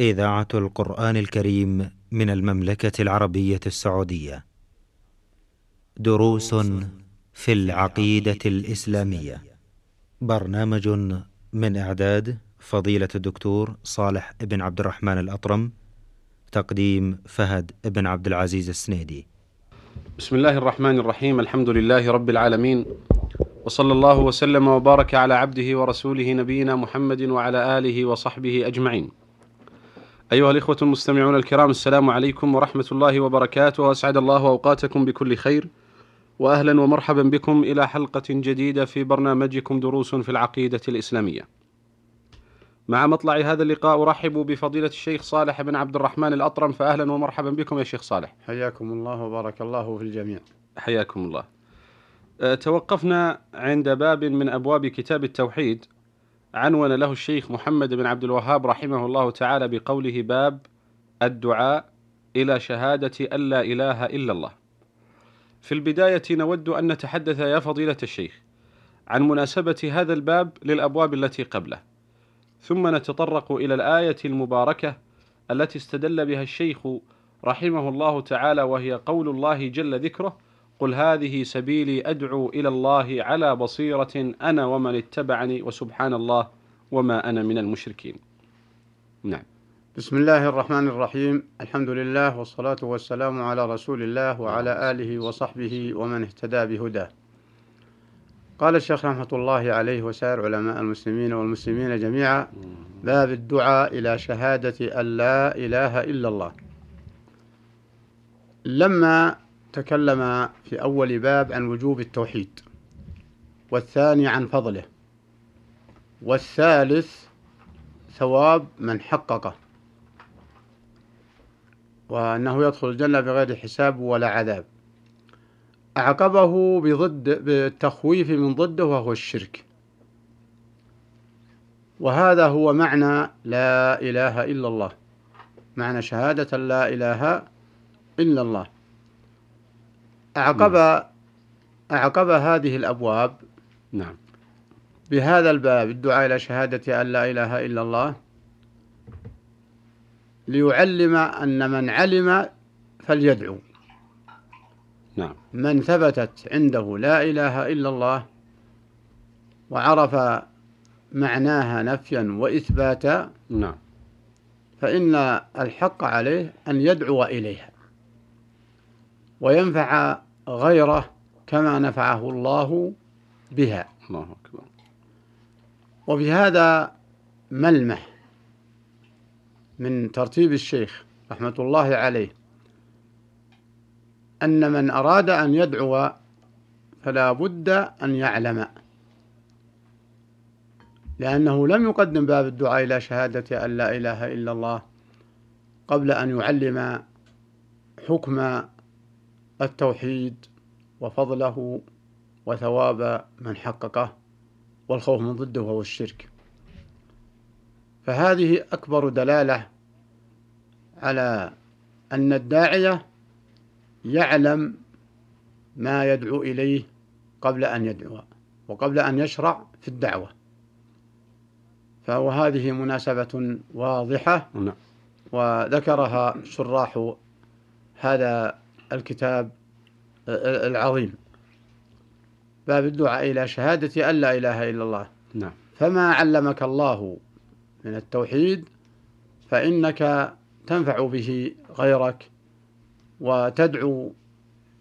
إذاعة القرآن الكريم من المملكة العربية السعودية. دروس في العقيدة الإسلامية. برنامج من إعداد فضيلة الدكتور صالح بن عبد الرحمن الأطرم. تقديم فهد بن عبد العزيز السنيدي. بسم الله الرحمن الرحيم الحمد لله رب العالمين وصلى الله وسلم وبارك على عبده ورسوله نبينا محمد وعلى آله وصحبه أجمعين. أيها الإخوة المستمعون الكرام السلام عليكم ورحمة الله وبركاته واسعد الله أوقاتكم بكل خير واهلا ومرحبا بكم إلى حلقة جديدة في برنامجكم دروس في العقيدة الإسلامية. مع مطلع هذا اللقاء أرحب بفضيلة الشيخ صالح بن عبد الرحمن الأطرم فاهلا ومرحبا بكم يا شيخ صالح. حياكم الله وبارك الله في الجميع حياكم الله. أه، توقفنا عند باب من أبواب كتاب التوحيد عنون له الشيخ محمد بن عبد الوهاب رحمه الله تعالى بقوله باب الدعاء إلى شهادة أن لا إله إلا الله. في البداية نود أن نتحدث يا فضيلة الشيخ عن مناسبة هذا الباب للأبواب التي قبله. ثم نتطرق إلى الآية المباركة التي استدل بها الشيخ رحمه الله تعالى وهي قول الله جل ذكره قل هذه سبيلي أدعو إلى الله على بصيرة أنا ومن اتبعني وسبحان الله وما أنا من المشركين. نعم. بسم الله الرحمن الرحيم الحمد لله والصلاة والسلام على رسول الله وعلى آله وصحبه ومن اهتدى بهداه قال الشيخ رحمة الله عليه وسائر علماء المسلمين والمسلمين جميعا باب الدعاء إلى شهادة أن لا إله إلا الله لما تكلم في أول باب عن وجوب التوحيد والثاني عن فضله والثالث ثواب من حققه وأنه يدخل الجنة بغير حساب ولا عذاب. أعقبه بضد بالتخويف من ضده وهو الشرك. وهذا هو معنى لا إله إلا الله معنى شهادة لا إله إلا الله. أعقب أعقب هذه الأبواب نعم. بهذا الباب الدعاء إلى شهادة أن لا إله إلا الله ليعلم أن من علم فليدعو نعم. من ثبتت عنده لا إله إلا الله وعرف معناها نفيا وإثباتا نعم. فإن الحق عليه أن يدعو إليها وينفع غيره كما نفعه الله بها الله أكبر. وبهذا ملمح من ترتيب الشيخ رحمة الله عليه أن من أراد أن يدعو فلا بد أن يعلم لأنه لم يقدم باب الدعاء إلى شهادة أن لا إله إلا الله قبل أن يعلم حكم التوحيد وفضله وثواب من حققه والخوف من ضده وهو الشرك. فهذه أكبر دلالة على أن الداعية يعلم ما يدعو إليه قبل أن يدعو وقبل أن يشرع في الدعوة. فهو هذه مناسبة واضحة. نعم. وذكرها شراح هذا الكتاب العظيم. باب الدعاء إلى شهادة أن لا إله إلا الله. نعم. فما علمك الله من التوحيد فإنك تنفع به غيرك وتدعو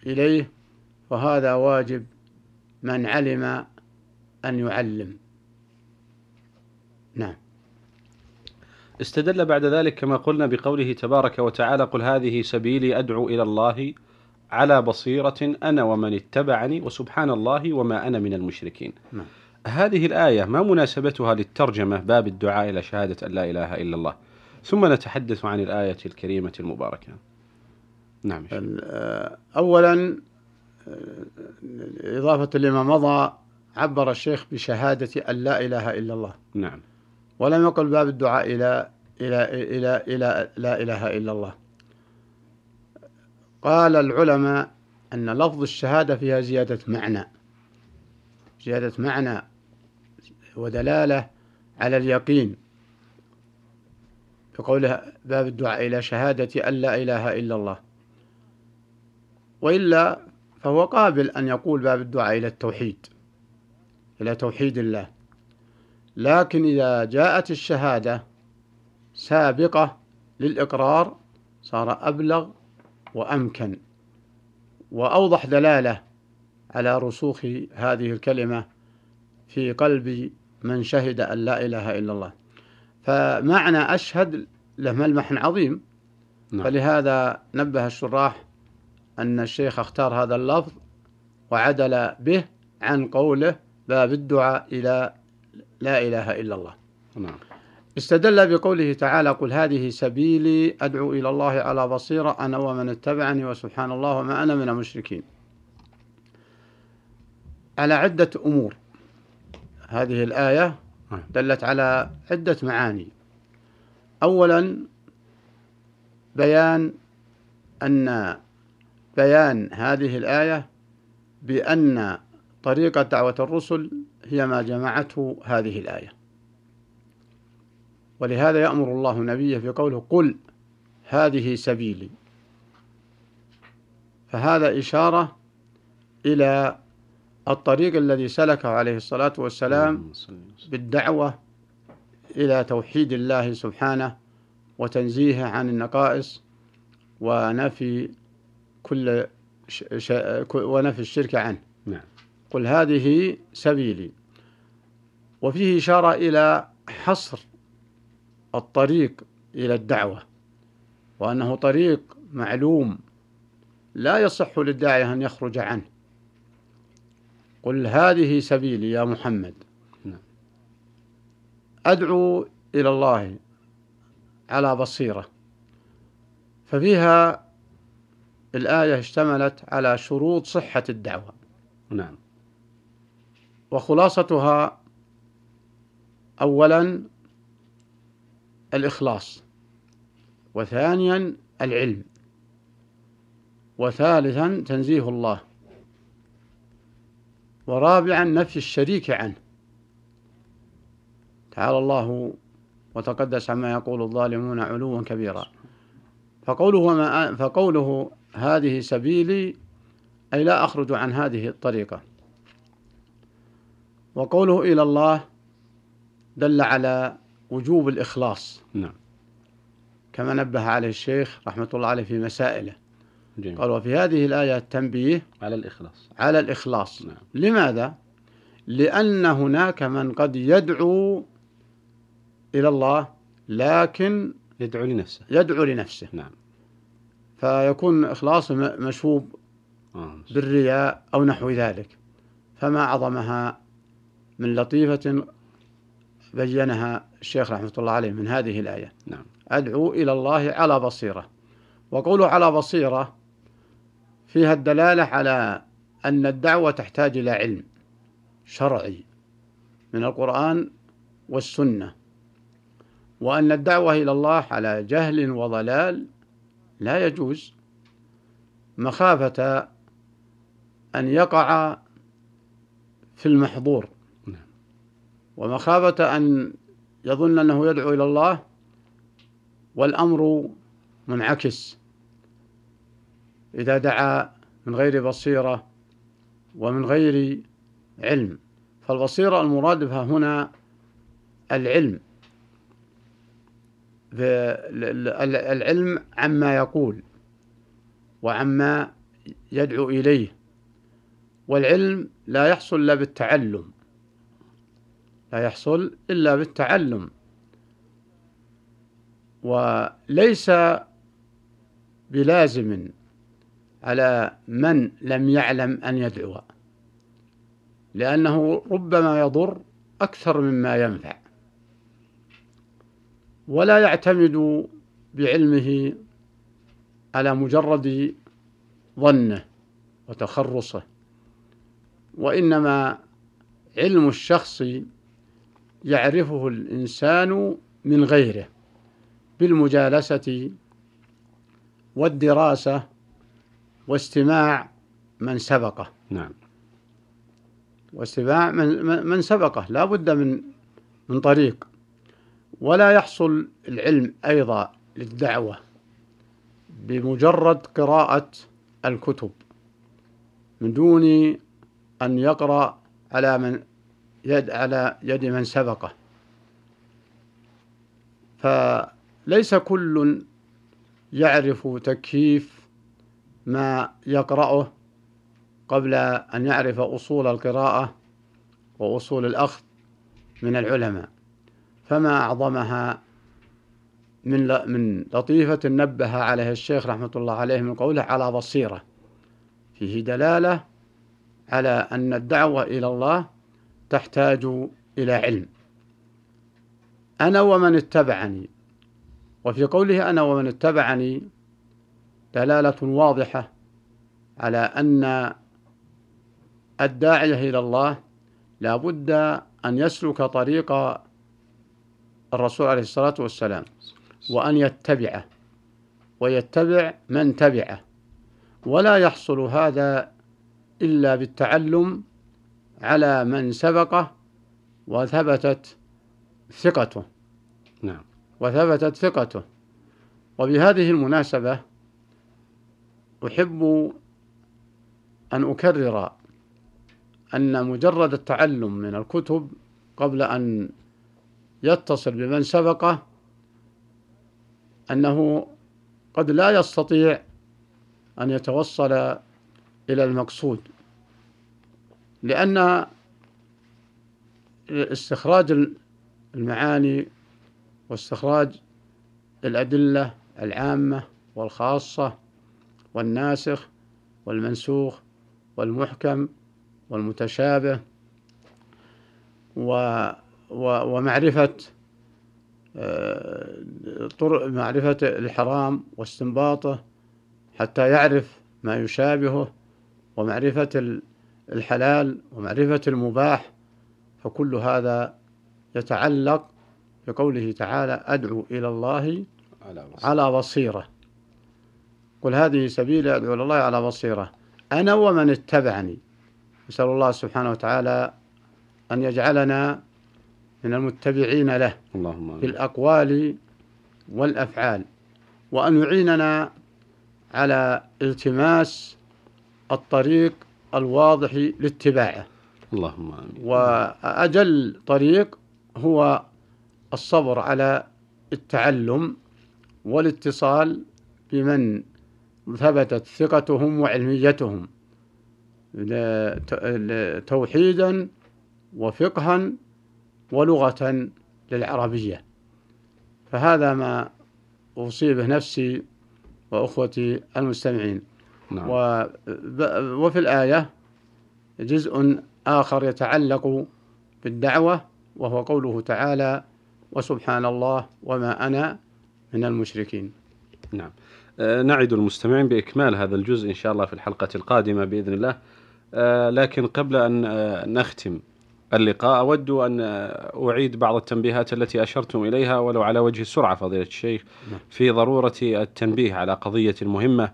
إليه وهذا واجب من علم أن يعلم. نعم. استدل بعد ذلك كما قلنا بقوله تبارك وتعالى قل هذه سبيلي أدعو إلى الله على بصيرة أنا ومن اتبعني وسبحان الله وما أنا من المشركين. نعم. هذه الآية ما مناسبتها للترجمة باب الدعاء إلى شهادة أن لا إله إلا الله. ثم نتحدث عن الآية الكريمة المباركة. نعم. ال- أولا إضافة لما مضى عبر الشيخ بشهادة أن لا إله إلا الله نعم. ولم يقل باب الدعاء إلى إلى إلى إلى لا إله إلا الله. قال العلماء أن لفظ الشهادة فيها زيادة معنى. زيادة معنى ودلالة على اليقين. بقوله باب الدعاء إلى شهادة أن لا إله إلا الله. وإلا فهو قابل أن يقول باب الدعاء إلى التوحيد. إلى توحيد الله. لكن إذا جاءت الشهادة سابقة للإقرار صار أبلغ وأمكن. وأوضح دلالة على رسوخ هذه الكلمة في قلب من شهد أن لا إله إلا الله. فمعنى أشهد له ملمح عظيم. نعم. فلهذا نبه الشراح أن الشيخ اختار هذا اللفظ وعدل به عن قوله باب الدعاء إلى لا إله إلا الله نعم. استدل بقوله تعالى قل هذه سبيلي أدعو إلى الله على بصيرة أنا ومن اتبعني وسبحان الله وما أنا من المشركين على عدة أمور هذه الآية نعم. دلت على عدة معاني أولا بيان أن بيان هذه الآية بأن طريقة دعوة الرسل هي ما جمعته هذه الآية ولهذا يأمر الله نبيه في قوله قل هذه سبيلي فهذا إشارة إلى الطريق الذي سلكه عليه الصلاة والسلام بالدعوة إلى توحيد الله سبحانه وتنزيهه عن النقائص ونفي كل. ونفي الشرك عنه نعم. قل هذه سبيلي. وفيه إشارة إلى حصر الطريق إلى الدعوة وأنه طريق معلوم لا يصح للداعية أن يخرج عنه. قل هذه سبيلي يا محمد. نعم. أدعو إلى الله على بصيرة. ففيها الآية اشتملت على شروط صحة الدعوة. نعم. وخلاصتها أولا الإخلاص وثانيا العلم وثالثا تنزيه الله ورابعا نفي الشريك عنه. تعالى الله وتقدس عما يقول الظالمون علوا كبيرا. فقوله, فقوله هذه سبيلي أي لا أخرج عن هذه الطريقة. وقوله إلى الله دل على وجوب الإخلاص نعم كما نبه عليه الشيخ رحمة الله عليه في مسائله جميل. قال وفي هذه الآية التنبيه على الإخلاص على الإخلاص نعم. لماذا؟ لأن هناك من قد يدعو إلى الله لكن يدعو لنفسه يدعو لنفسه نعم فيكون إخلاصه مشوب آه. بالرياء أو نحو ذلك فما أعظمها من لطيفة بينها الشيخ رحمة الله عليه من هذه الآية نعم. أدعو إلى الله على بصيرة وقوله على بصيرة فيها الدلالة على أن الدعوة تحتاج إلى علم شرعي من القرآن والسنة وأن الدعوة إلى الله على جهل وضلال لا يجوز مخافة أن يقع في المحظور. ومخافة أن يظن أنه يدعو إلى الله والأمر منعكس. إذا دعا من غير بصيرة ومن غير علم. فالبصيرة المراد بها هنا العلم. العلم عما يقول وعما يدعو إليه. والعلم لا يحصل إلا بالتعلم. لا يحصل إلا بالتعلم. وليس بلازم على من لم يعلم أن يدعو لأنه ربما يضر أكثر مما ينفع. ولا يعتمد بعلمه على مجرد ظنه وتخرصه وإنما علم الشخص يعرفه الإنسان من غيره بالمجالسة والدراسة واستماع من سبقه. نعم. واستماع من من سبقه لا بد من من طريق. ولا يحصل العلم أيضا للدعوة بمجرد قراءة الكتب من دون أن يقرأ على من يد على يد من سبقه. فليس كل يعرف تكييف ما يقرأه قبل أن يعرف أصول القراءة وأصول الأخذ من العلماء. فما أعظمها من من لطيفة نبه عليها الشيخ رحمة الله عليه من قوله على بصيرة. فيه دلالة على أن الدعوة إلى الله تحتاج إلى علم. أنا ومن اتبعني وفي قوله أنا ومن اتبعني دلالة واضحة على أن الداعية إلى الله لا بد أن يسلك طريق الرسول عليه الصلاة والسلام وأن يتبعه ويتبع من تبعه. ولا يحصل هذا إلا بالتعلم على من سبقه وثبتت ثقته. نعم. وثبتت ثقته. وبهذه المناسبة أحب أن أكرر أن مجرد التعلم من الكتب قبل أن يتصل بمن سبقه أنه قد لا يستطيع أن يتوصل إلى المقصود. لأن استخراج المعاني واستخراج الأدلة العامة والخاصة والناسخ والمنسوخ والمحكم والمتشابه و ومعرفة آه، طرق معرفة الحرام واستنباطه حتى يعرف ما يشابهه ومعرفة الحلال ومعرفة المباح فكل هذا يتعلق بقوله تعالى أدعو إلى الله على بصيرة. قل هذه سبيل أدعو إلى الله على بصيرة. أنا ومن اتبعني. نسأل الله سبحانه وتعالى أن يجعلنا من المتبعين له اللهم في الأقوال والأفعال وأن يعيننا على التماس الطريق الواضح لاتباعه. اللهم آمين. وأجل طريق هو الصبر على التعلم والاتصال بمن ثبتت ثقتهم وعلميتهم. توحيدا وفقها ولغة للعربية. فهذا ما أوصي به نفسي وأخوتي المستمعين. نعم. وفي الآية جزء آخر يتعلق بالدعوة وهو قوله تعالى وسبحان الله وما أنا من المشركين نعم آه، نعد المستمعين بإكمال هذا الجزء إن شاء الله في الحلقة القادمة بإذن الله آه، لكن قبل أن آه، نختم اللقاء أود أن أعيد بعض التنبيهات التي أشرتم إليها ولو على وجه السرعة فضيلة الشيخ نعم. في ضرورة التنبيه على قضية مهمة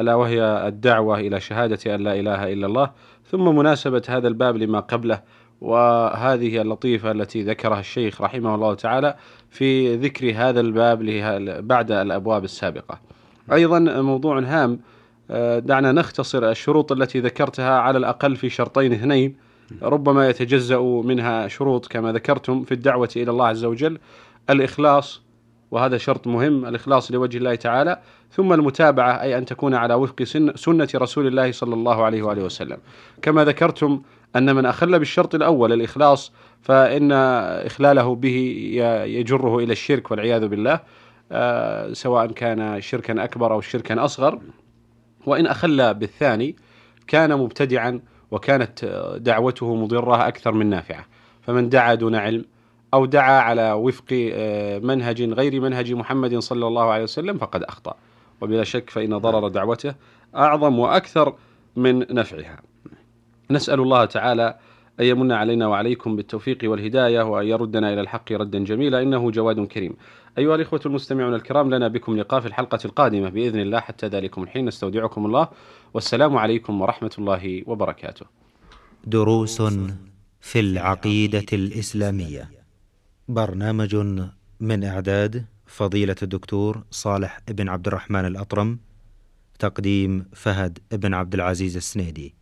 ألا وهي الدعوة إلى شهادة أن لا إله إلا الله ثم مناسبة هذا الباب لما قبله. وهذه اللطيفة التي ذكرها الشيخ رحمه الله تعالى في ذكر هذا الباب بعد الأبواب السابقة. أيضا موضوع هام آه، دعنا نختصر الشروط التي ذكرتها على الأقل في شرطين اثنين. ربما يتجزأ منها شروط كما ذكرتم في الدعوة إلى الله عز وجل. الإخلاص وهذا شرط مهم الإخلاص لوجه الله تعالى ثم المتابعة أي أن تكون على وفق سنة رسول الله صلى الله عليه وآله وسلم. كما ذكرتم أن من أخل بالشرط الأول الإخلاص فإن إخلاله به يجره إلى الشرك والعياذ بالله آه، سواء كان شركا أكبر أو شركا أصغر. وإن أخل بالثاني كان مبتدعا وكانت دعوته مضرة أكثر من نافعة. فمن دعا دون علم أو دعا على وفق آه، منهج غير منهج محمد صلى الله عليه وسلم فقد أخطأ. وبلا شك فإن ضرر دعوته أعظم وأكثر من نفعها. نسأل الله تعالى أن يمن علينا وعليكم بالتوفيق والهداية وأن يردنا إلى الحق ردا جميلا. إنه جواد كريم. أيها الإخوة المستمعون الكرام لنا بكم لقاء في الحلقة القادمة بإذن الله. حتى ذلكم الحين نستودعكم الله. والسلام عليكم ورحمة الله وبركاته. دروس في العقيدة الإسلامية. برنامج من إعداد فضيلة الدكتور صالح بن عبد الرحمن الأطرم تقديم فهد بن عبد العزيز السنيدي.